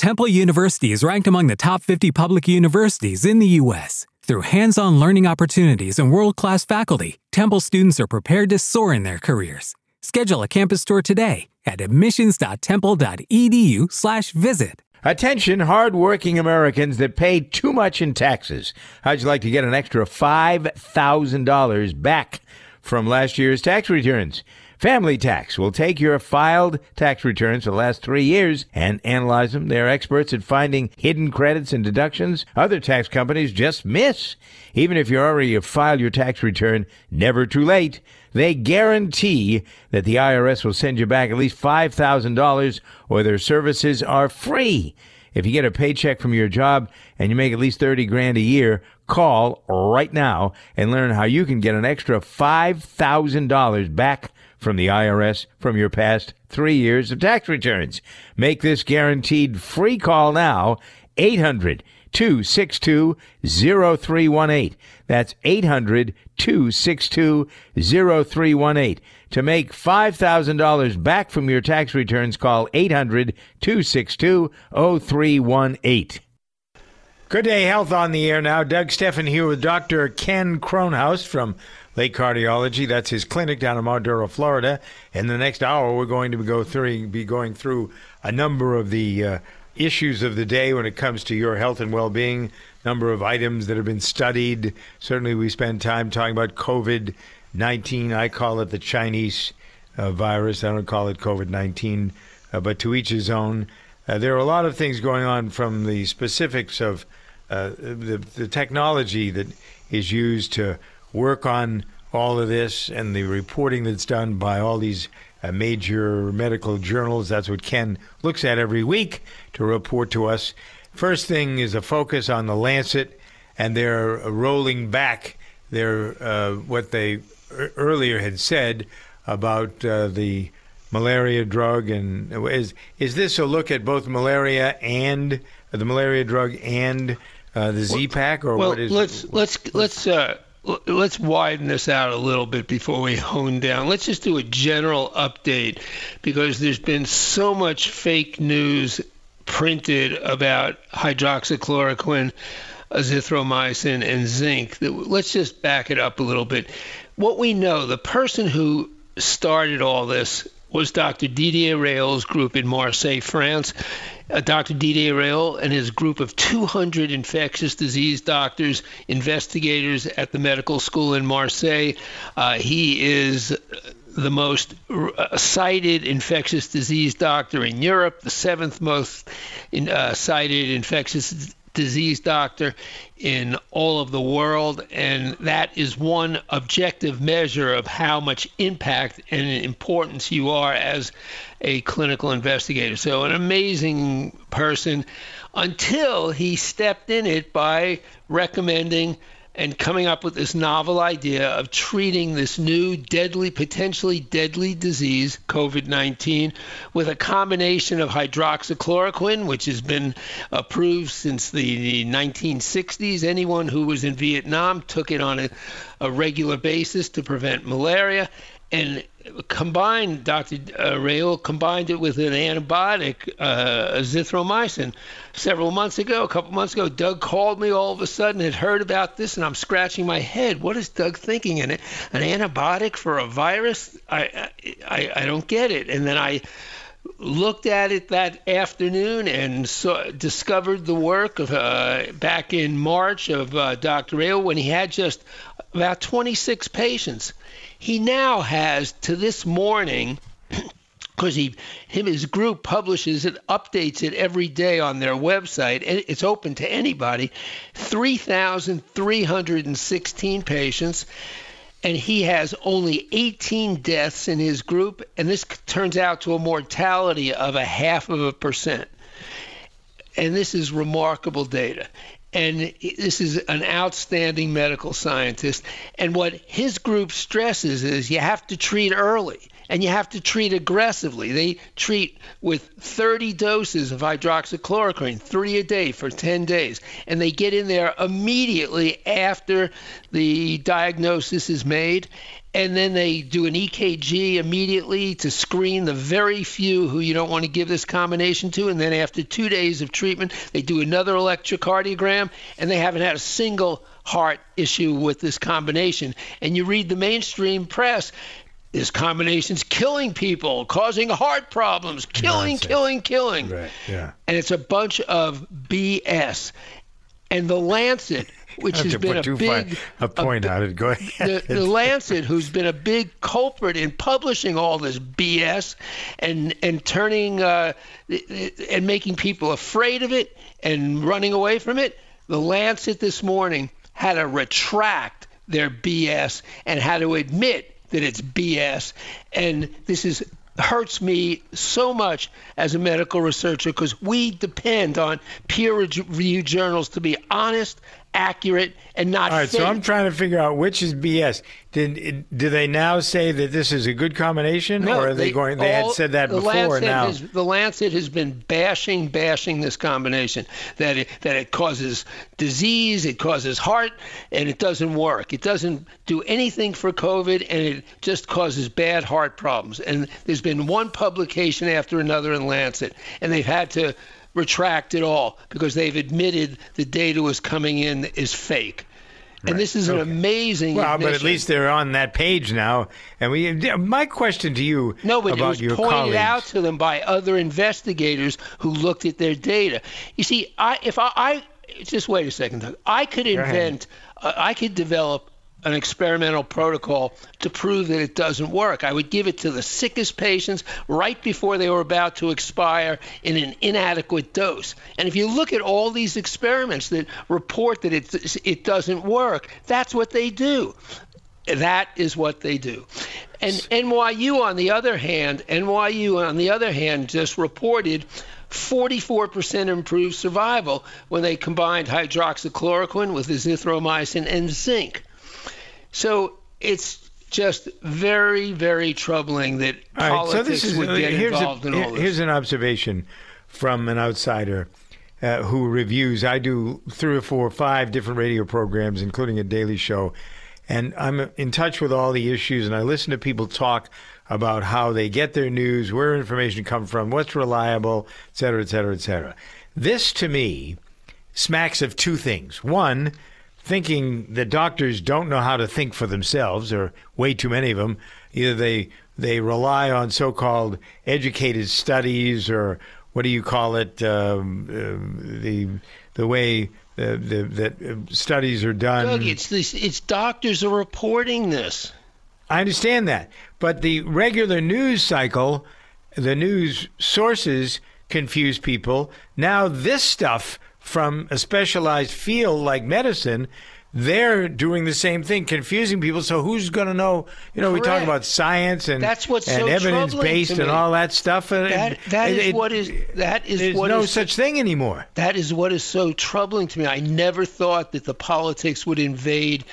Temple University is ranked among the top 50 public universities in the U.S. Through hands on learning opportunities and world class faculty, Temple students are prepared to soar in their careers. Schedule a campus tour today at admissions.temple.edu/slash visit. Attention, hardworking Americans that pay too much in taxes. How'd you like to get an extra $5,000 back from last year's tax returns? Family Tax will take your filed tax returns for the last three years and analyze them. They're experts at finding hidden credits and deductions other tax companies just miss. Even if you already filed your tax return, never too late. They guarantee that the IRS will send you back at least $5,000 or their services are free. If you get a paycheck from your job and you make at least 30 grand a year, call right now and learn how you can get an extra $5,000 back from the IRS from your past three years of tax returns. Make this guaranteed free call now, 800 262 0318. That's 800 262 0318. To make $5,000 back from your tax returns, call 800 262 0318. Good day, health on the air now. Doug Stephan here with Dr. Ken Kronhaus from Lake Cardiology. That's his clinic down in Mount Florida. In the next hour, we're going to be, go through, be going through a number of the uh, issues of the day when it comes to your health and well-being. Number of items that have been studied. Certainly, we spend time talking about COVID nineteen. I call it the Chinese uh, virus. I don't call it COVID nineteen, uh, but to each his own. Uh, there are a lot of things going on from the specifics of uh, the, the technology that is used to work on all of this and the reporting that's done by all these uh, major medical journals. That's what Ken looks at every week to report to us. First thing is a focus on the Lancet, and they're rolling back their uh, what they earlier had said about uh, the malaria drug. And is is this a look at both malaria and the malaria drug and uh, the Z pack, or well, what is? Let's let's let's uh, let's widen this out a little bit before we hone down. Let's just do a general update because there's been so much fake news printed about hydroxychloroquine, azithromycin, and zinc. Let's just back it up a little bit. What we know, the person who started all this was Dr. Didier Raoult's group in Marseille, France. Uh, Dr. Didier Raoult and his group of 200 infectious disease doctors, investigators at the medical school in Marseille. Uh, he is the most uh, cited infectious disease doctor in Europe, the seventh most in, uh, cited infectious disease doctor in all of the world, and that is one objective measure of how much impact and importance you are as a clinical investigator. So, an amazing person until he stepped in it by recommending and coming up with this novel idea of treating this new deadly, potentially deadly disease, COVID 19, with a combination of hydroxychloroquine, which has been approved since the 1960s. Anyone who was in Vietnam took it on a, a regular basis to prevent malaria. And combined, Dr. Uh, Raoult combined it with an antibiotic, uh, azithromycin. Several months ago, a couple months ago, Doug called me all of a sudden, had heard about this, and I'm scratching my head. What is Doug thinking? in it? an antibiotic for a virus? I, I, I don't get it. And then I looked at it that afternoon and saw, discovered the work of uh, back in March of uh, Dr. Raoult when he had just about 26 patients he now has to this morning because he him his group publishes it updates it every day on their website and it's open to anybody 3316 patients and he has only 18 deaths in his group and this turns out to a mortality of a half of a percent and this is remarkable data. And this is an outstanding medical scientist. And what his group stresses is you have to treat early and you have to treat aggressively. They treat with 30 doses of hydroxychloroquine, three a day for 10 days, and they get in there immediately after the diagnosis is made. And then they do an EKG immediately to screen the very few who you don't want to give this combination to. And then after two days of treatment, they do another electrocardiogram, and they haven't had a single heart issue with this combination. And you read the mainstream press, this combination's killing people, causing heart problems, killing, Nonsense. killing, killing. Right. Yeah. And it's a bunch of BS. And the Lancet, which has been a big a point a, out it. Go ahead. The, the Lancet, who's been a big culprit in publishing all this BS and and turning uh, and making people afraid of it and running away from it. The Lancet this morning had to retract their BS and had to admit that it's BS. And this is hurts me so much as a medical researcher because we depend on peer reviewed journals to be honest, accurate, and not. All right, fake. so I'm trying to figure out which is BS. Did do they now say that this is a good combination, no, or are they, they going? They all, had said that before. Now has, the Lancet has been bashing, bashing this combination that it, that it causes disease, it causes heart, and it doesn't work. It doesn't do anything for COVID, and it just causes bad heart problems. And there's been one publication after another in Lancet, and they've had to retract it all because they've admitted the data was coming in is fake. And this is okay. an amazing. Well, admission. but at least they're on that page now. And we, my question to you, no, but about it was your pointed colleagues. out to them by other investigators who looked at their data. You see, I if I, I just wait a second, I could invent, uh, I could develop an experimental protocol to prove that it doesn't work. I would give it to the sickest patients right before they were about to expire in an inadequate dose. And if you look at all these experiments that report that it, it doesn't work, that's what they do. That is what they do. And NYU, on the other hand, NYU, on the other hand, just reported 44% improved survival when they combined hydroxychloroquine with azithromycin and zinc. So it's just very, very troubling that all politics so is, would get involved a, in all this. Here's an observation from an outsider uh, who reviews. I do three or four or five different radio programs, including a daily show, and I'm in touch with all the issues, and I listen to people talk about how they get their news, where information comes from, what's reliable, et cetera, et cetera, et cetera. This, to me, smacks of two things. One, thinking that doctors don't know how to think for themselves, or way too many of them. Either they they rely on so-called educated studies, or what do you call it? Um, uh, the the way the, the, that studies are done. Doug, it's this, it's doctors are reporting this. I understand that, but the regular news cycle, the news sources confuse people. Now this stuff from a specialized field like medicine, they're doing the same thing, confusing people. So who's going to know? You know, Correct. we talk about science and that's what's and so evidence based and all that stuff. Uh, that, that it, is it, what is that is there's what no is, such thing anymore. That is what is so troubling to me. I never thought that the politics would invade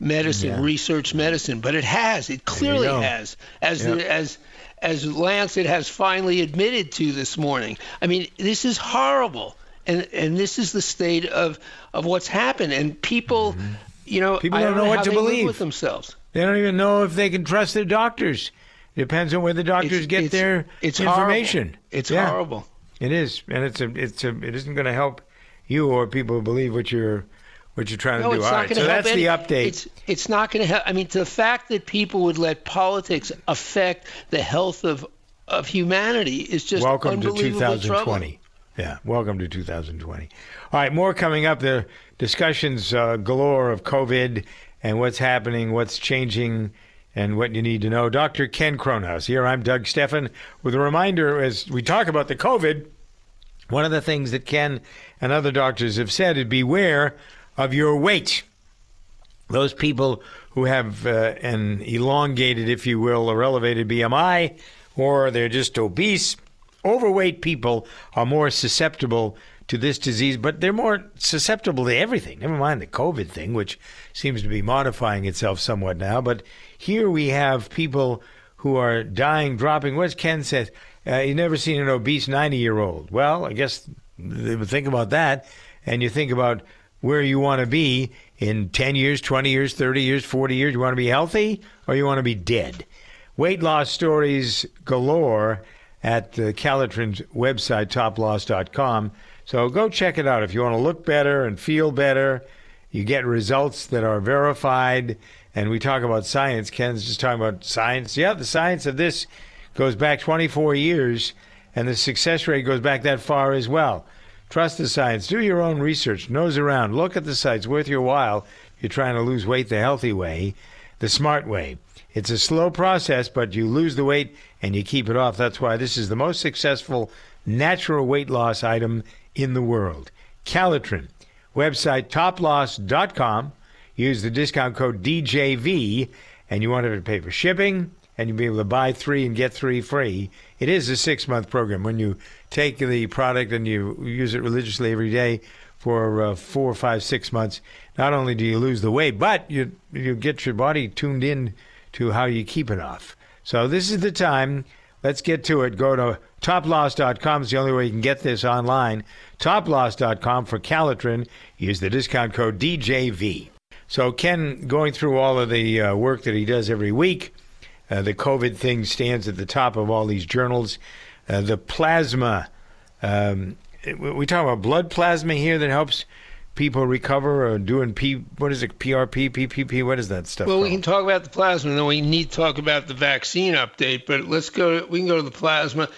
medicine, yeah. research medicine, but it has. It clearly has. As yep. the, as as Lancet has finally admitted to this morning. I mean, this is horrible and and this is the state of of what's happened and people mm-hmm. you know people don't, don't know, know what to believe with themselves they don't even know if they can trust their doctors it depends on where the doctors it's, get it's, their it's information horrible. it's yeah. horrible it is and it's a it's a it isn't going to help you or people who believe what you're what you're trying no, to do. All right, so that's any, the update. It's it's not going to help. I mean, the fact that people would let politics affect the health of of humanity is just welcome to 2020. Troubling. Yeah, welcome to 2020. All right, more coming up. The discussions uh, galore of COVID and what's happening, what's changing, and what you need to know. Dr. Ken Kronhaus here. I'm Doug Stephan with a reminder as we talk about the COVID. One of the things that Ken and other doctors have said is beware of your weight. Those people who have uh, an elongated, if you will, or elevated BMI, or they're just obese overweight people are more susceptible to this disease, but they're more susceptible to everything. Never mind the COVID thing, which seems to be modifying itself somewhat now. But here we have people who are dying, dropping. What Ken says, uh, you've never seen an obese 90 year old. Well, I guess think about that. And you think about where you want to be in 10 years, 20 years, 30 years, 40 years. You want to be healthy or you want to be dead? Weight loss stories galore at the Calotren's website, toploss.com. So go check it out. If you want to look better and feel better, you get results that are verified. And we talk about science. Ken's just talking about science. Yeah, the science of this goes back 24 years, and the success rate goes back that far as well. Trust the science. Do your own research. Nose around. Look at the sites. Worth your while. You're trying to lose weight the healthy way, the smart way. It's a slow process, but you lose the weight and you keep it off. That's why this is the most successful natural weight loss item in the world. Calotren. Website toploss.com. Use the discount code DJV, and you won't have to pay for shipping, and you'll be able to buy three and get three free. It is a six month program. When you take the product and you use it religiously every day for uh, four, five, six months, not only do you lose the weight, but you you get your body tuned in to how you keep it off. So this is the time. Let's get to it. Go to toploss.com. It's the only way you can get this online. Toploss.com for Calotren. Use the discount code DJV. So Ken, going through all of the uh, work that he does every week, uh, the COVID thing stands at the top of all these journals. Uh, the plasma, um, we talk about blood plasma here that helps people recover or doing P what is it PRP PPP what is that stuff well called? we can talk about the plasma and then we need to talk about the vaccine update but let's go we can go to the plasma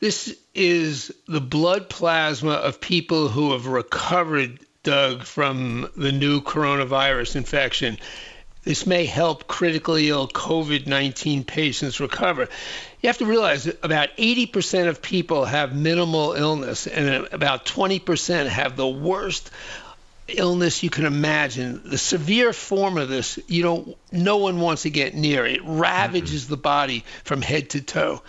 this is the blood plasma of people who have recovered Doug from the new coronavirus infection this may help critically ill COVID 19 patients recover. You have to realize that about 80% of people have minimal illness, and about 20% have the worst illness you can imagine. The severe form of this, you don't, no one wants to get near. It ravages mm-hmm. the body from head to toe.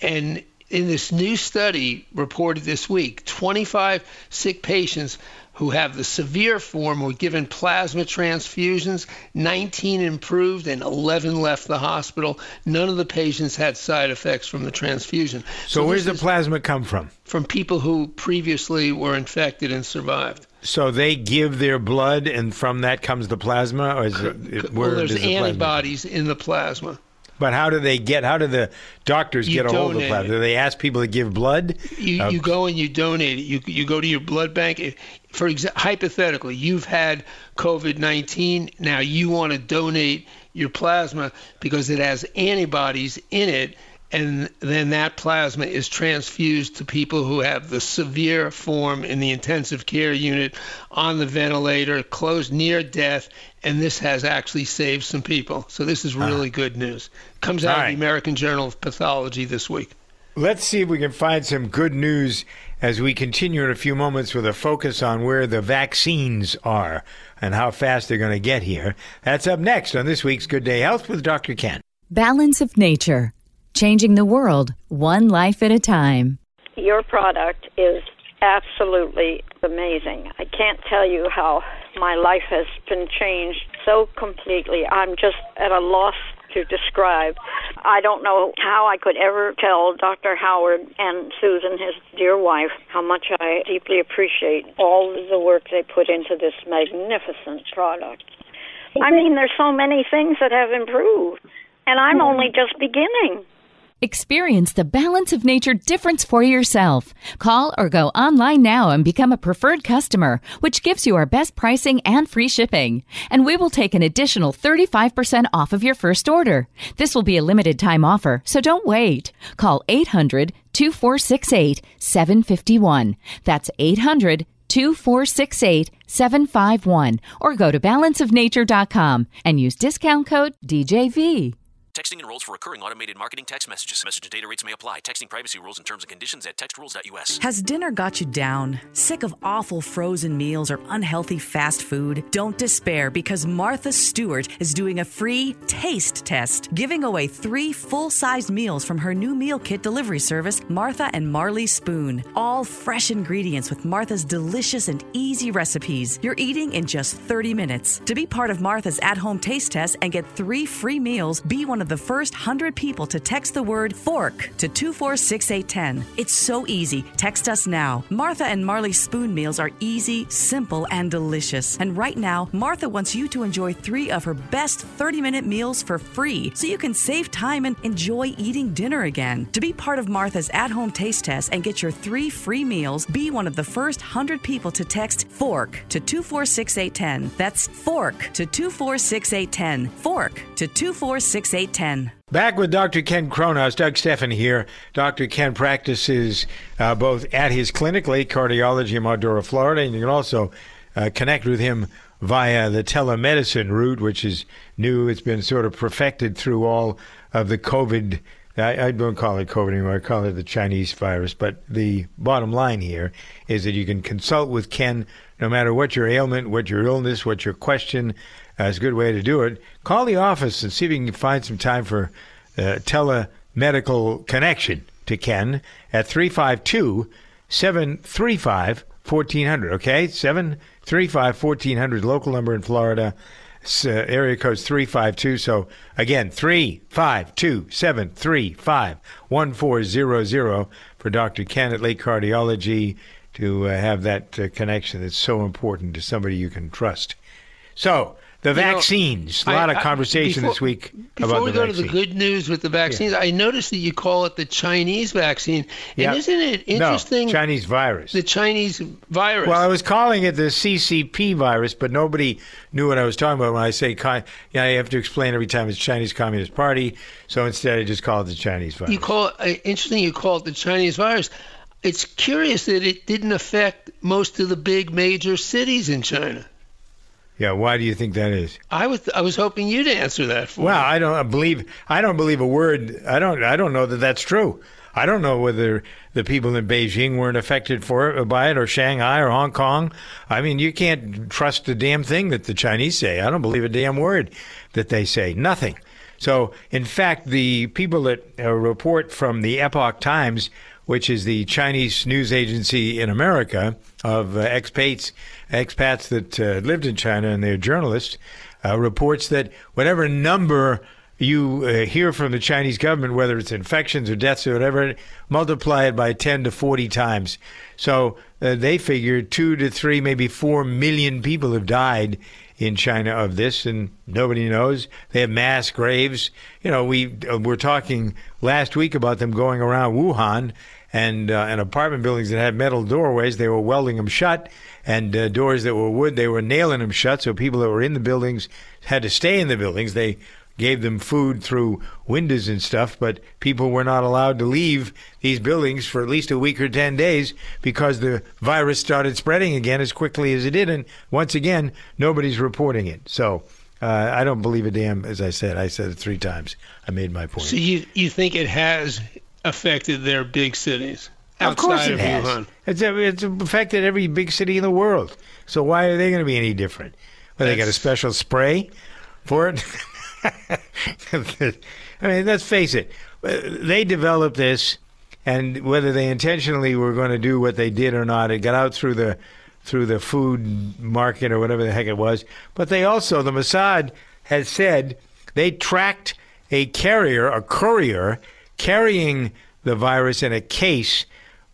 And in this new study reported this week, 25 sick patients who have the severe form were given plasma transfusions. 19 improved and 11 left the hospital. None of the patients had side effects from the transfusion. So, so where's the plasma come from? From people who previously were infected and survived. So they give their blood, and from that comes the plasma, or is it? Where well, there's the antibodies in the plasma. But how do they get? How do the doctors you get a hold of the plasma? Do they ask people to give blood? You, uh, you go and you donate it. You you go to your blood bank. For exa- hypothetically, you've had COVID nineteen. Now you want to donate your plasma because it has antibodies in it and then that plasma is transfused to people who have the severe form in the intensive care unit on the ventilator, close near death, and this has actually saved some people. So this is really uh, good news. Comes out right. of the American Journal of Pathology this week. Let's see if we can find some good news as we continue in a few moments with a focus on where the vaccines are and how fast they're going to get here. That's up next on this week's Good Day Health with Dr. Ken. Balance of Nature changing the world one life at a time. Your product is absolutely amazing. I can't tell you how my life has been changed so completely. I'm just at a loss to describe. I don't know how I could ever tell Dr. Howard and Susan, his dear wife, how much I deeply appreciate all the work they put into this magnificent product. I mean, there's so many things that have improved, and I'm only just beginning. Experience the balance of nature difference for yourself. Call or go online now and become a preferred customer, which gives you our best pricing and free shipping. And we will take an additional 35% off of your first order. This will be a limited time offer, so don't wait. Call 800 2468 751. That's 800 2468 751 or go to balanceofnature.com and use discount code DJV. Texting enrolls for recurring automated marketing text messages. Message and data rates may apply. Texting privacy rules and terms and conditions at textrules.us. Has dinner got you down? Sick of awful frozen meals or unhealthy fast food? Don't despair because Martha Stewart is doing a free taste test, giving away three full sized meals from her new meal kit delivery service, Martha and Marley Spoon. All fresh ingredients with Martha's delicious and easy recipes. You're eating in just 30 minutes. To be part of Martha's at home taste test and get three free meals, be one of the first 100 people to text the word fork to 246810. It's so easy. Text us now. Martha and Marley spoon meals are easy, simple, and delicious. And right now, Martha wants you to enjoy three of her best 30 minute meals for free so you can save time and enjoy eating dinner again. To be part of Martha's at home taste test and get your three free meals, be one of the first 100 people to text fork to 246810. That's fork to 246810. Fork to 246810. Back with Dr. Ken Kronhaus, Doug Stephan here. Dr. Ken practices uh, both at his clinic, Lake Cardiology in Mount Dora, Florida, and you can also uh, connect with him via the telemedicine route, which is new. It's been sort of perfected through all of the COVID. I, I don't call it COVID anymore. I call it the Chinese virus. But the bottom line here is that you can consult with Ken no matter what your ailment, what your illness, what your question. Uh, a good way to do it. Call the office and see if you can find some time for uh, telemedical connection to Ken at 352 735 1400. Okay? 735 1400, local number in Florida. Uh, area code's 352. So again, 352 735 1400 for Dr. Ken at Lake Cardiology to uh, have that uh, connection that's so important to somebody you can trust. So, the You know, vaccines. a lot I- of I- conversation before- this week Before we go vaccine. to the good news with the vaccines, I noticed that you call it the Chinese vaccine. Yeah. And isn't it interesting? No, Chinese virus. the Chinese virus. Well, I was calling it the CCP virus, but nobody knew what I was talking about when I say, con- yeah, I have to explain every time it's Chinese Communist Party. So instead, I just call it the Chinese virus. you call it uh, interesting. You call it the Chinese virus. It's curious that it didn't affect most of the big major cities in China. yeah, why do you think that is? I was I was hoping you'd answer that for Well, me. I don't believe I don't believe a word. I don't I don't know that that's true. I don't know whether the people in Beijing weren't affected for it, by it, or Shanghai, or Hong Kong. I mean, you can't trust a damn thing that the Chinese say. I don't believe a damn word that they say. Nothing. So, in fact, the people that uh, report from the Epoch Times, which is the Chinese news agency in America of uh, expats, expats that uh, lived in China and they're journalists, uh, reports that whatever number you uh, hear from the Chinese government, whether it's infections or deaths or whatever, multiply it by 10 to 40 times. So uh, they figure two to three, maybe four million people have died in China of this, and nobody knows. They have mass graves. You know, we uh, were talking last week about them going around Wuhan and uh, and apartment buildings that had metal doorways. They were welding them shut, and uh, doors that were wood, they were nailing them shut. So people that were in the buildings had to stay in the buildings. They gave them food through windows and stuff, but people were not allowed to leave these buildings for at least a week or 10 days because the virus started spreading again as quickly as it did. And once again, nobody's reporting it. So uh, I don't believe a damn, as I said. I said it three times. I made my point. so you you think it has affected their big cities of course it of has. Wuhan? It's, it's affected every big city in the world. So why are they going to be any different? Well, they got a special spray for it. I mean, let's face it. They developed this, and whether they intentionally were going to do what they did or not, it got out through the through the food market or whatever the heck it was. But they also, the Mossad has said they tracked a carrier, a courier, carrying the virus in a case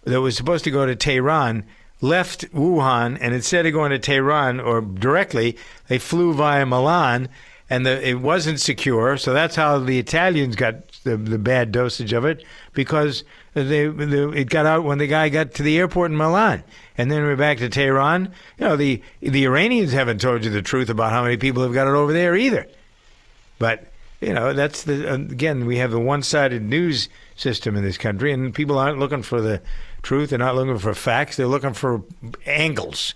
that was supposed to go to Tehran left Wuhan, and instead of going to Tehran or directly, they flew via Milan, and the, it wasn't secure. So that's how the Italians got the, the bad dosage of it because they, the, it got out when the guy got to the airport in Milan, and then we're back to Tehran. You know, the the Iranians haven't told you the truth about how many people have got it over there either. But you know, that's the again we have the one-sided news system in this country, and people aren't looking for the truth. They're not looking for facts. They're looking for angles.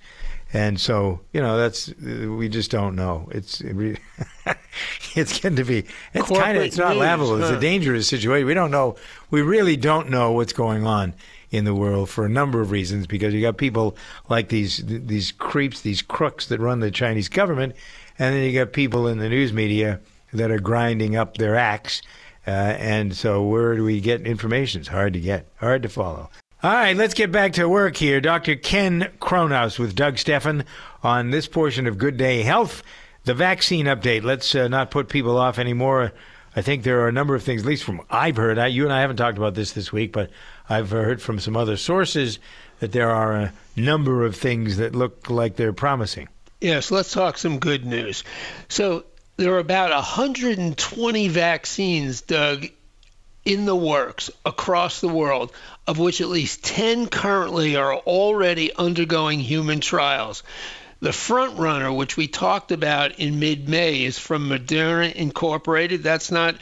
And so, you know, that's we just don't know. It's it's getting to be it's kind of it's not news, laughable. It's a dangerous situation. We don't know. We really don't know what's going on in the world for a number of reasons because you got people like these these creeps, these crooks that run the Chinese government, and then you got people in the news media that are grinding up their axe. Uh, and so, where do we get information? It's hard to get, hard to follow. All right, let's get back to work here. Dr. Ken Kronhaus with Doug Stephan on this portion of Good Day Health, the vaccine update. Let's uh, not put people off anymore. I think there are a number of things, at least from I've heard. I, you and I haven't talked about this this week, but I've heard from some other sources that there are a number of things that look like they're promising. Yes, let's talk some good news. So there are about 120 vaccines, Doug, in the works across the world, of which at least 10 currently are already undergoing human trials. The front runner, which we talked about in mid-May, is from Moderna Incorporated. That's not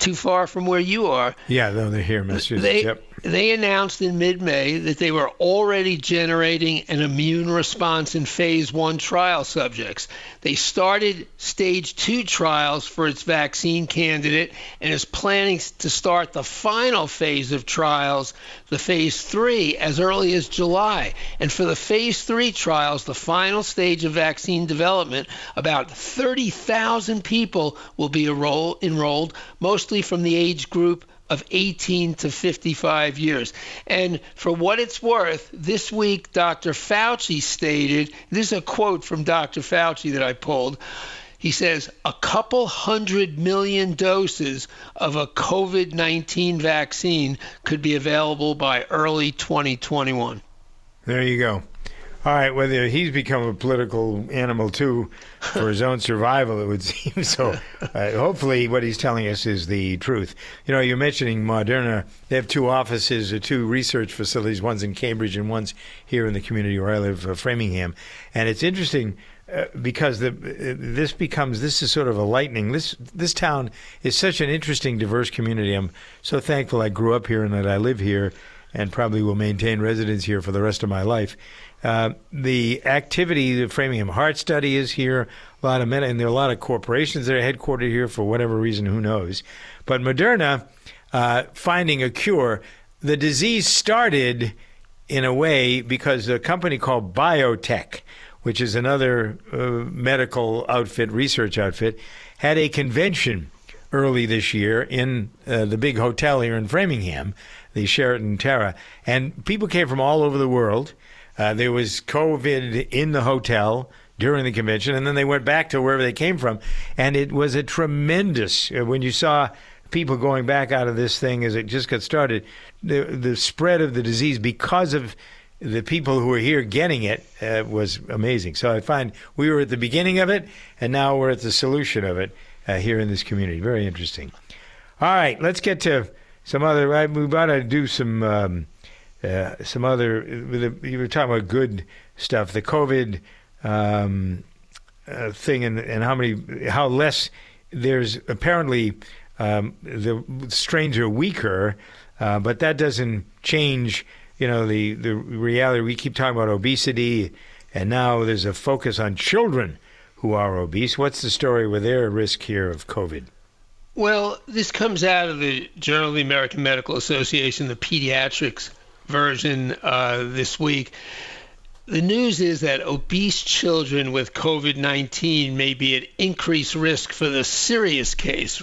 too far from where you are. Yeah, though they're here, Massachusetts. They, yep. They announced in mid May that they were already generating an immune response in phase one trial subjects. They started stage two trials for its vaccine candidate and is planning to start the final phase of trials, the phase three, as early as July. And for the phase three trials, the final stage of vaccine development, about 30,000 people will be enroll- enrolled, mostly from the age group of 18 to 55 years. And for what it's worth, this week Dr. Fauci stated this is a quote from Dr. Fauci that I pulled. He says a couple hundred million doses of a COVID 19 vaccine could be available by early 2021. There you go. All right, whether he's become a political animal too for his own survival, it would seem. So, uh, hopefully, what he's telling us is the truth. You know, you're mentioning Moderna. They have two offices, or two research facilities. One's in Cambridge, and one's here in the community where I live, uh, Framingham. And it's interesting uh, because the, uh, this becomes this is sort of a lightning. This this town is such an interesting, diverse community. I'm so thankful I grew up here and that I live here, and probably will maintain residence here for the rest of my life. Uh, the activity, the Framingham Heart Study is here. A lot of men, and there are a lot of corporations that are headquartered here for whatever reason. Who knows? But Moderna uh, finding a cure. The disease started in a way because a company called Biotech, which is another uh, medical outfit, research outfit, had a convention early this year in uh, the big hotel here in Framingham, the Sheraton Terra, and people came from all over the world. Uh, there was COVID in the hotel during the convention, and then they went back to wherever they came from, and it was a tremendous. Uh, when you saw people going back out of this thing as it just got started, the the spread of the disease because of the people who were here getting it uh, was amazing. So I find we were at the beginning of it, and now we're at the solution of it uh, here in this community. Very interesting. All right, let's get to some other. I, we got to do some. Um, uh, some other. You were talking about good stuff. The COVID um, uh, thing, and, and how many, how less. There's apparently um, the strains are weaker, uh, but that doesn't change. You know the the reality. We keep talking about obesity, and now there's a focus on children who are obese. What's the story with their risk here of COVID? Well, this comes out of the Journal of the American Medical Association, the pediatrics version uh, this week. The news is that obese children with COVID 19 may be at increased risk for the serious case.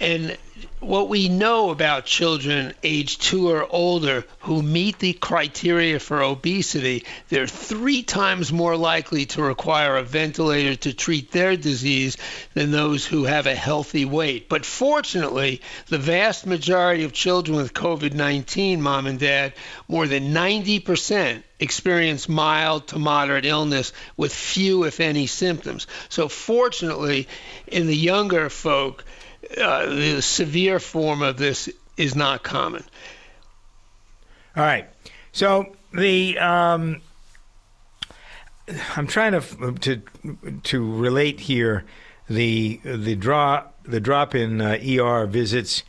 And what we know about children age two or older who meet the criteria for obesity, they're three times more likely to require a ventilator to treat their disease than those who have a healthy weight. But fortunately, the vast majority of children with COVID 19, mom and dad, more than 90%, experience mild to moderate illness with few, if any, symptoms. So, fortunately, in the younger folk, uh, the severe form of this is not common. All right. So the um, I'm trying to to to relate here the the draw the drop in uh, ER visits.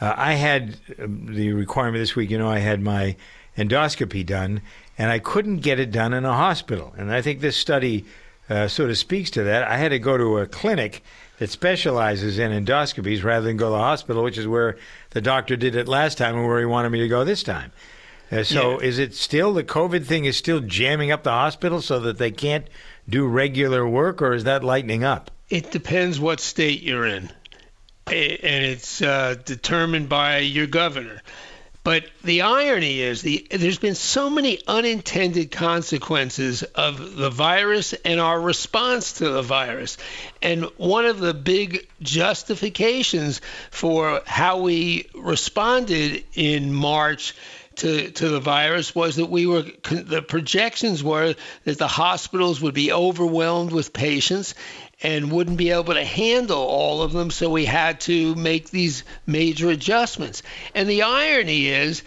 Uh, I had the requirement this week. You know, I had my endoscopy done, and I couldn't get it done in a hospital. And I think this study uh, sort of speaks to that. I had to go to a clinic that specializes in endoscopies rather than go to the hospital, which is where the doctor did it last time and where he wanted me to go this time. Uh, so Yeah. is it still the COVID thing is still jamming up the hospital so that they can't do regular work, or is that lightening up? It depends what state you're in, and it's uh, determined by your governor. But the irony is, the there's been so many unintended consequences of the virus and our response to the virus. And one of the big justifications for how we responded in March to, to the virus was that we were the projections were that the hospitals would be overwhelmed with patients and wouldn't be able to handle all of them so we had to make these major adjustments. And the irony is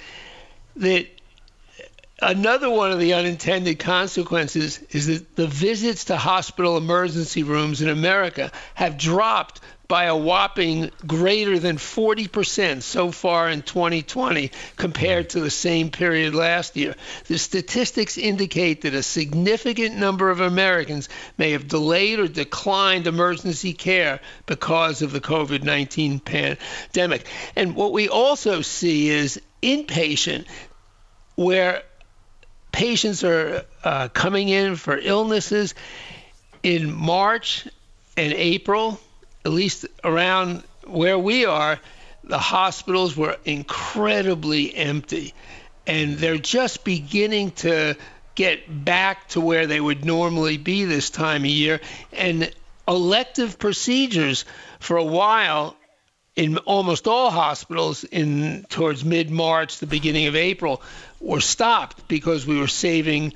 that another one of the unintended consequences is that the visits to hospital emergency rooms in America have dropped by a whopping greater than 40% so far in 2020 compared to the same period last year. The statistics indicate that a significant number of Americans may have delayed or declined emergency care because of the COVID 19 pandemic. And what we also see is inpatient, where patients are uh, coming in for illnesses in March and April, at least around where we are, the hospitals were incredibly empty. And they're just beginning to get back to where they would normally be this time of year. And elective procedures for a while in almost all hospitals in towards mid-March, the beginning of April, were stopped because we were saving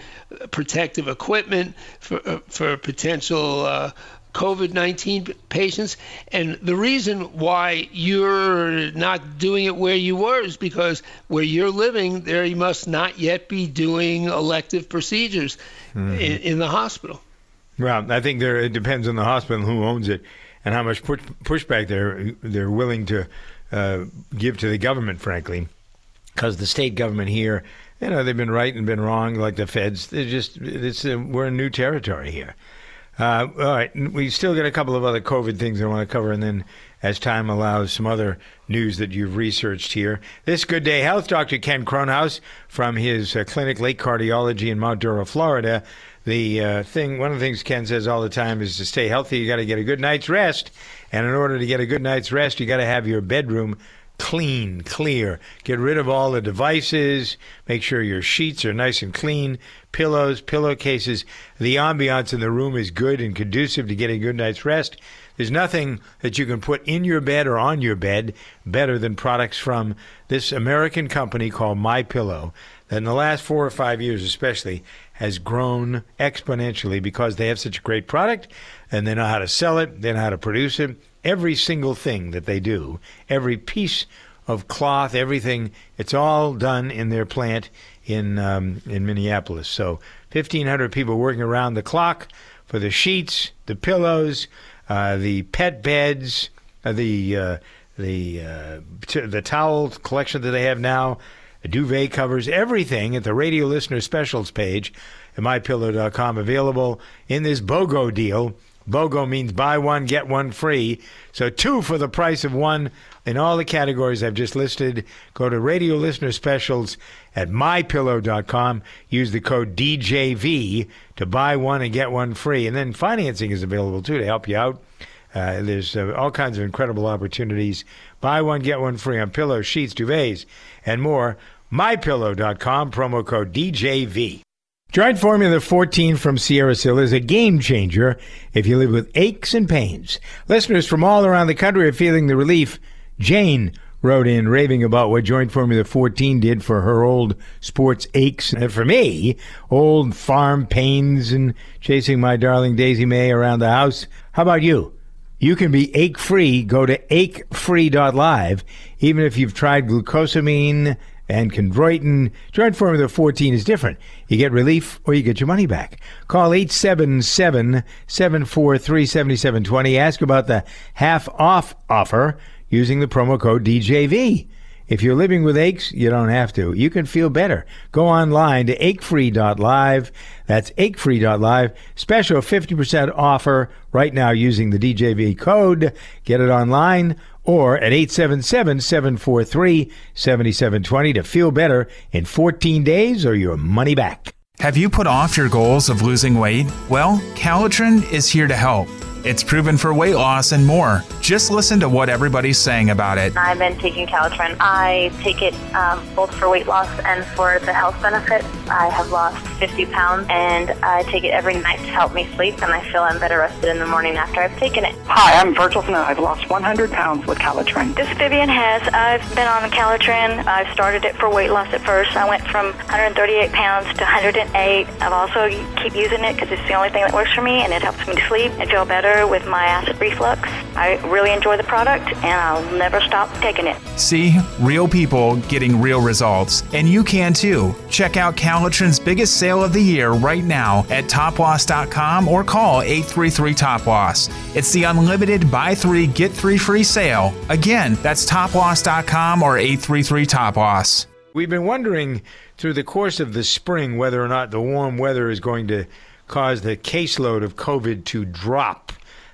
protective equipment for uh, for potential uh, COVID-19 patients. And the reason why you're not doing it where you were is because where you're living, there you must not yet be doing elective procedures in, in the hospital. Well, I think there it depends on the hospital who owns it and how much push, pushback they're they're willing to uh, give to the government, frankly, because the state government here, you know, they've been right and been wrong, like the feds. They're just it's uh, we're in new territory here. Uh, all right, we still got a couple of other COVID things I want to cover, and then, as time allows, some other news that you've researched here. This Good Day Health, Dr. Ken Kronhaus from his uh, clinic, Lake Cardiology in Mount Dora, Florida. The uh, thing, one of the things Ken says all the time is to stay healthy, you got to get a good night's rest, and in order to get a good night's rest, you got to have your bedroom clean, clear. Get rid of all the devices. Make sure your sheets are nice and clean. Pillows, pillowcases. The ambiance in the room is good and conducive to getting a good night's rest. There's nothing that you can put in your bed or on your bed better than products from this American company called My Pillow. That in the last four or five years, especially, has grown exponentially because they have such a great product and they know how to sell it, they know how to produce it every single thing that they do, every piece of cloth, everything, it's all done in their plant in um, in Minneapolis. So 1,500 people working around the clock for the sheets, the pillows, uh, the pet beds, uh, the uh, the uh, t- the towel collection that they have now, duvet covers, everything at the radio listener specials page at mypillow.com available in this BOGO deal. BOGO means buy one, get one free. So two for the price of one in all the categories I've just listed. Go to radio listener specials at mypillow.com. Use the code DJV to buy one and get one free. And then financing is available too to help you out. Uh, there's uh, all kinds of incredible opportunities. Buy one, get one free on pillows, sheets, duvets, and more. MyPillow.com, promo code DJV. Dried Formula 14 from SierraSil is a game changer if you live with aches and pains. Listeners from all around the country are feeling the relief. Jane wrote in raving about what Joint Formula 14 did for her old sports aches. And for me, old farm pains and chasing my darling Daisy May around the house. How about you? You can be ache free. Go to achefree.live. Even if you've tried glucosamine and chondroitin, Joint Formula 14 is different. You get relief or you get your money back. Call 877 743 7720. Ask about the half off offer using the promo code DJV. If you're living with aches, you don't have to. You can feel better. Go online to achefree.live. That's achefree.live. Special 50% offer right now using the DJV code. Get it online or at 877-743-7720 to feel better in 14 days or your money back. Have you put off your goals of losing weight? Well, Calotren is here to help. It's proven for weight loss and more. Just listen to what everybody's saying about it. I've been taking Calotren. I take it um, both for weight loss and for the health benefits. I have lost 50 pounds and I take it every night to help me sleep, and I feel I'm better rested in the morning after I've taken it. Hi, I'm Virgil Smith. I've lost 100 pounds with Calotren. This Vivian has. I've been on Calotren. I started it for weight loss at first. I went from 138 pounds to 108. I've also keep using it because it's the only thing that works for me, and it helps me to sleep and feel better with my acid reflux. I really enjoy the product and I'll never stop taking it. See, real people getting real results. And you can too. Check out Calotren's biggest sale of the year right now at toploss.com or call 833 Top Loss. It's the unlimited buy three, get three free sale. Again, that's toploss.com or 833 Top Loss. We've been wondering through the course of the spring whether or not the warm weather is going to cause the caseload of COVID to drop.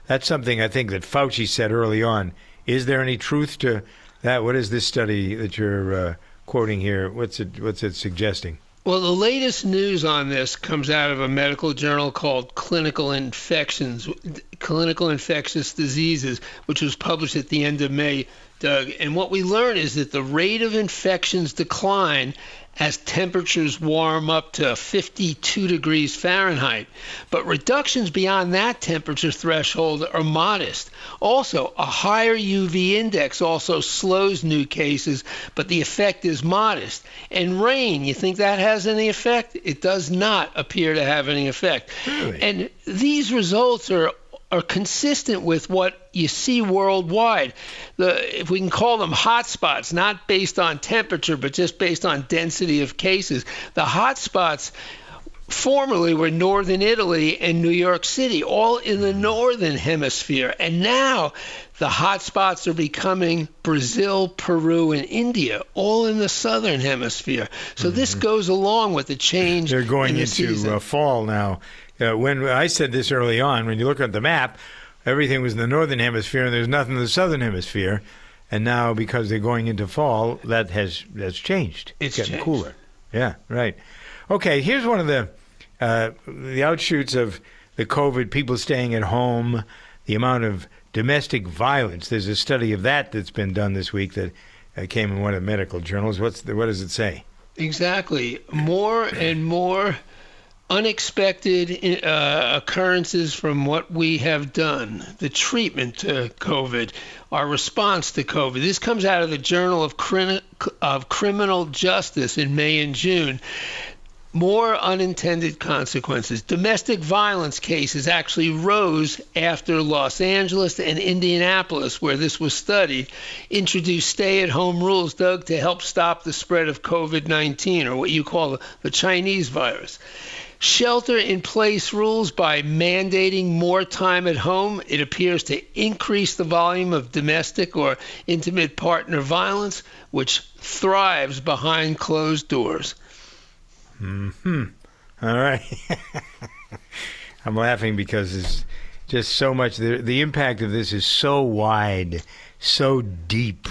That's something I think that Fauci said early on. Is there any truth to that? What is this study that you're uh, quoting here? What's it? What's it suggesting? Well, the latest news on this comes out of a medical journal called Clinical Infections, Clinical Infectious Diseases, which was published at the end of May, Doug. And what we learn is that the rate of infections decline as temperatures warm up to 52 degrees Fahrenheit. But reductions beyond that temperature threshold are modest. Also, a higher UV index also slows new cases, but the effect is modest. And rain, you think that has any effect? It does not appear to have any effect. Really? And these results are are consistent with what you see worldwide. The, if we can call them hotspots, not based on temperature, but just based on density of cases, the hotspots formerly were northern Italy and New York City, all in the northern hemisphere. And now the hotspots are becoming Brazil, Peru, and India, all in the southern hemisphere. So mm-hmm. this goes along with the change. They're going in the into uh, fall now. Uh, when I said this early on, when you look at the map, everything was in the northern hemisphere and there's nothing in the southern hemisphere. And now, because they're going into fall, that has that's changed. It's getting changed. cooler. Yeah, right. Okay, here's one of the uh, the outshoots of the COVID. People staying at home, the amount of domestic violence. There's a study of that that's been done this week that uh, came in one of the medical journals. What's the, what does it say? Exactly. More and more unexpected uh, occurrences from what we have done, the treatment to COVID, our response to COVID. This comes out of the Journal of, of Criminal Justice in May and June. More unintended consequences. Domestic violence cases actually rose after Los Angeles and Indianapolis, where this was studied, introduced stay at home rules, Doug, to help stop the spread of COVID 19, or what you call the Chinese virus shelter in place rules by mandating more time at home, it appears to increase the volume of domestic or intimate partner violence, which thrives behind closed doors. Hmm. All right. I'm laughing because it's just so much. The, the impact of this is so wide, so deep,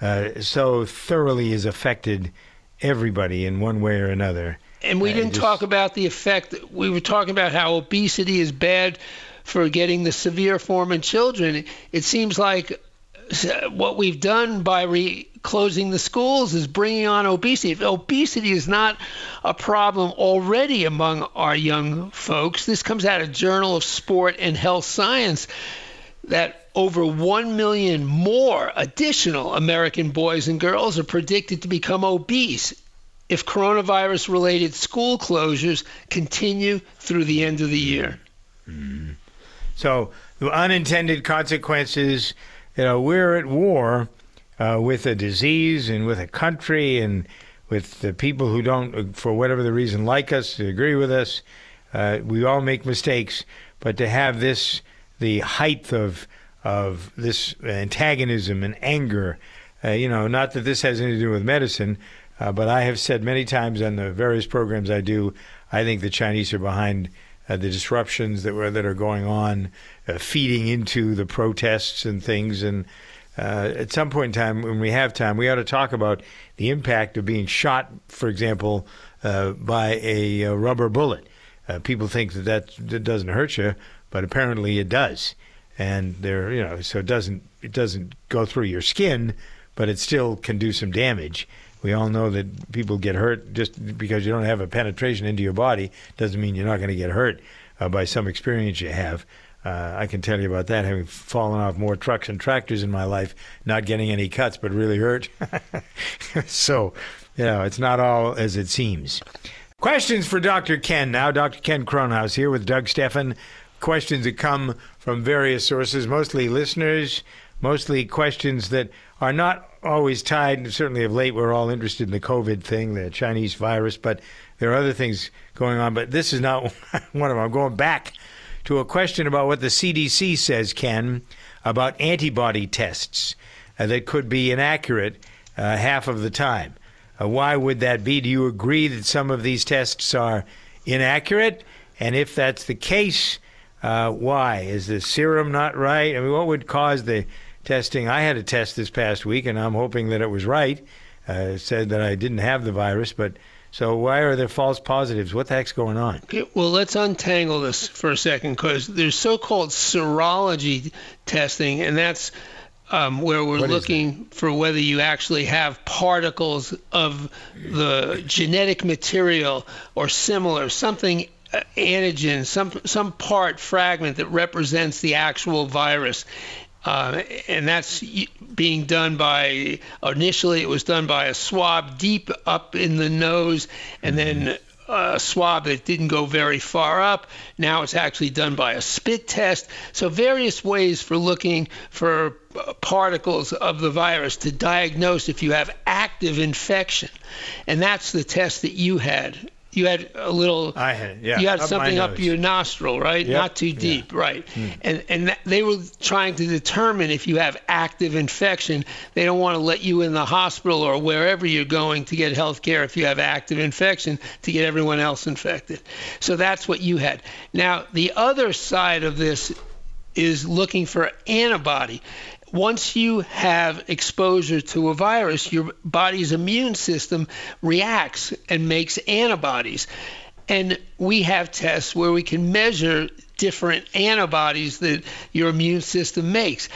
uh, so thoroughly has affected everybody in one way or another. And we didn't just, talk about the effect. We were talking about how obesity is bad for getting the severe form in children. It seems like what we've done by re- closing the schools is bringing on obesity. If obesity is not a problem already among our young folks, this comes out of Journal of Sport and Health Science that over 1 million more additional American boys and girls are predicted to become obese if coronavirus related school closures continue through the end of the year. Mm-hmm. So, the unintended consequences, you know, we're at war uh, with a disease and with a country and with the people who don't, for whatever the reason, like us, agree with us. Uh, we all make mistakes, but to have this, the height of of this antagonism and anger uh, you know, not that this has anything to do with medicine, uh, but I have said many times on the various programs I do, I think the Chinese are behind uh, the disruptions that were that are going on, uh, feeding into the protests and things. And uh, at some point in time, when we have time, we ought to talk about the impact of being shot, for example, uh, by a, a, rubber bullet. Uh, people think that, that that doesn't hurt you, but apparently it does. And there, you know, so it doesn't it doesn't go through your skin, but it still can do some damage. We all know that people get hurt just because you don't have a penetration into your body doesn't mean you're not going to get hurt uh, by some experience you have. Uh, I can tell you about that, having fallen off more trucks and tractors in my life, not getting any cuts, but really hurt. so, you know, it's not all as it seems. Questions for Dr. Ken now. Dr. Ken Kronhaus here with Doug Stephan. Questions that come from various sources, mostly listeners, mostly questions that are not always tied. And certainly, of late, we're all interested in the COVID thing, the Chinese virus, but there are other things going on. But this is not one of them. I'm going back to a question about what the CDC says, Ken, about antibody tests uh, that could be inaccurate uh, half of the time. Uh, why would that be? Do you agree that some of these tests are inaccurate? And if that's the case, uh, why? Is the serum not right? I mean, what would cause the testing. I had a test this past week, and I'm hoping that it was right. Uh, said that I didn't have the virus, but so why are there false positives? What the heck's going on? Okay, well, let's untangle this for a second because there's so-called serology testing, and that's um, where we're what looking for whether you actually have particles of the genetic material or similar, something uh, antigen, some some part fragment that represents the actual virus. Uh, and that's being done by initially it was done by a swab deep up in the nose and then a swab that didn't go very far up. Now it's actually done by a spit test. So various ways for looking for particles of the virus to diagnose if you have active infection. And that's the test that you had you had a little. I had, yeah. You had up something up your nostril, right? Yep. Not too deep, yeah. right? Mm. And and that, they were trying to determine if you have active infection. They don't want to let you in the hospital or wherever you're going to get health care if you have active infection to get everyone else infected. So that's what you had. Now the other side of this is looking for antibody once you have exposure to a virus, your body's immune system reacts and makes antibodies. And we have tests where we can measure different antibodies that your immune system makes.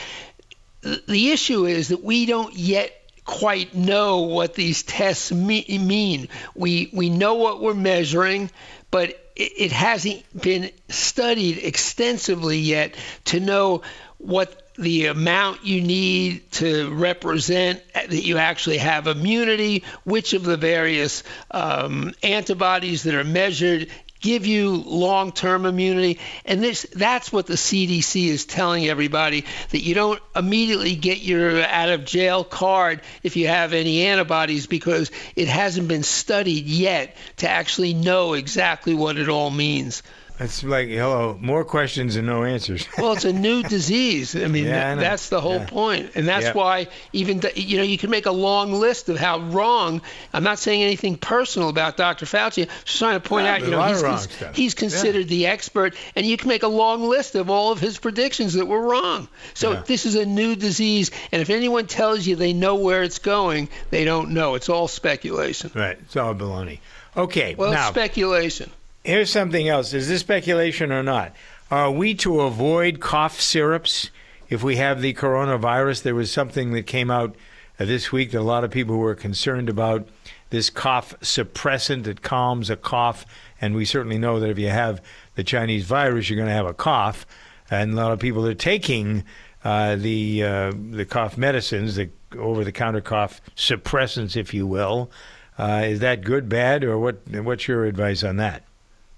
The issue is that we don't yet quite know what these tests mean. We we know what we're measuring, but it hasn't been studied extensively yet to know what the amount you need to represent that you actually have immunity, which of the various um, antibodies that are measured give you long-term immunity and this that's what the CDC is telling everybody that you don't immediately get your out of jail card if you have any antibodies because it hasn't been studied yet to actually know exactly what it all means. It's like hello, more questions and no answers. well, it's a new disease. I mean, yeah, I that's the whole yeah. point. and that's yeah. why even you know you can make a long list of how wrong. I'm not saying anything personal about Dr. Fauci. I'm just trying to point out, you know, he's, he's, he's, considered the expert, and you can make a long list of all of his predictions that were wrong. So this is a new disease, and if anyone tells you they know where it's going, they don't know. It's all speculation. Right. It's all baloney. Okay. Well, now, speculation here's something else. Is this speculation or not? Are we to avoid cough syrups if we have the coronavirus? There was something that came out uh, this week that a lot of people were concerned about this cough suppressant that calms a cough. And we certainly know that if you have the Chinese virus, you're going to have a cough. And a lot of people are taking uh, the uh, the cough medicines, the over-the-counter cough suppressants, if you will. Uh, is that good, bad, or what? What's your advice on that?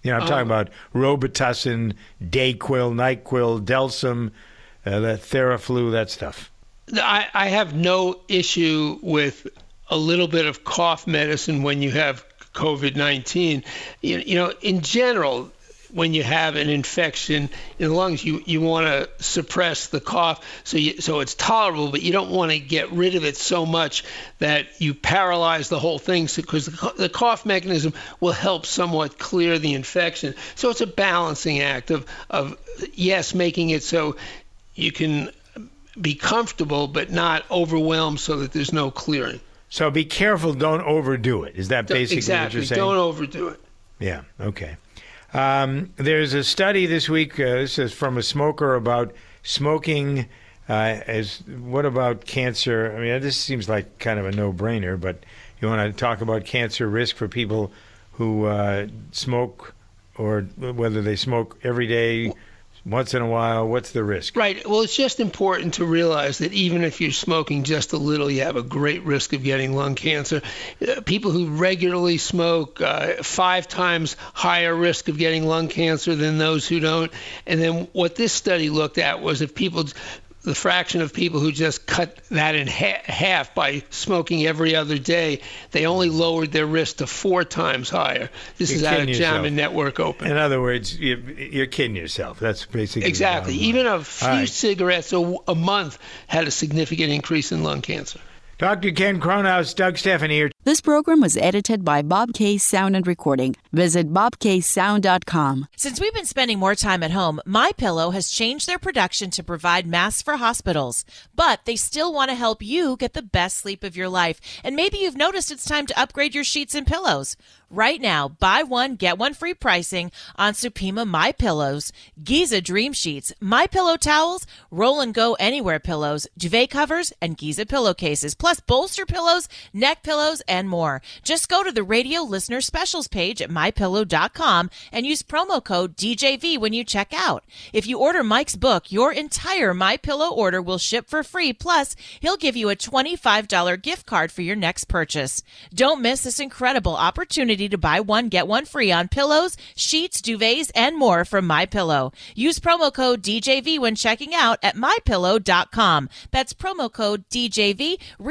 You know, I'm talking um, about Robitussin, Dayquil, Nyquil, Delsym, uh, the Theraflu, that stuff. I, I have no issue with a little bit of cough medicine when you have COVID 19. You, you know, in general, when you have an infection in the lungs, you, you want to suppress the cough so you, so it's tolerable, but you don't want to get rid of it so much that you paralyze the whole thing because the, the cough mechanism will help somewhat clear the infection. So it's a balancing act of, of yes, making it so you can be comfortable but not overwhelmed so that there's no clearing. So be careful, don't overdo it. Is that basically exactly. what you're saying? Don't overdo it. Yeah, okay. Um, there's a study this week. Uh, this is from a smoker about smoking. Uh, as what about cancer? I mean, this seems like kind of a no-brainer, but you want to talk about cancer risk for people who uh, smoke, or whether they smoke every day, once in a while. What's the risk? Right. Well, it's just important to realize that even if you're smoking just a little, you have a great risk of getting lung cancer. Uh, people who regularly smoke, uh, five times higher risk of getting lung cancer than those who don't. And then what this study looked at was if people the fraction of people who just cut that in ha- half by smoking every other day, they only lowered their risk to four times higher. This You're is out of JAMA. Network Open. In other words, you, you're kidding yourself. That's basically Exactly. Even a few right. cigarettes a, a month had a significant increase in lung cancer. Dr. Ken Kronhaus, Doug Stephan here. This program was edited by Bob K. Sound and Recording. Visit bobksound.com. Since we've been spending more time at home, My Pillow has changed their production to provide masks for hospitals, but they still want to help you get the best sleep of your life. And maybe you've noticed it's time to upgrade your sheets and pillows. Right now, buy one get one free pricing on Supima My Pillows, Giza Dream Sheets, My Pillow towels, Roll and Go Anywhere pillows, duvet covers, and Giza pillowcases, plus bolster pillows, neck pillows, and more. Just go to the radio listener specials page at mypillow.com and use promo code DJV when you check out. If you order Mike's book, your entire My Pillow order will ship for free. Plus, he'll give you a $25 gift card for your next purchase. Don't miss this incredible opportunity to buy one get one free on pillows, sheets, duvets, and more from My Pillow. Use promo code DJV when checking out at mypillow.com. That's promo code DJV.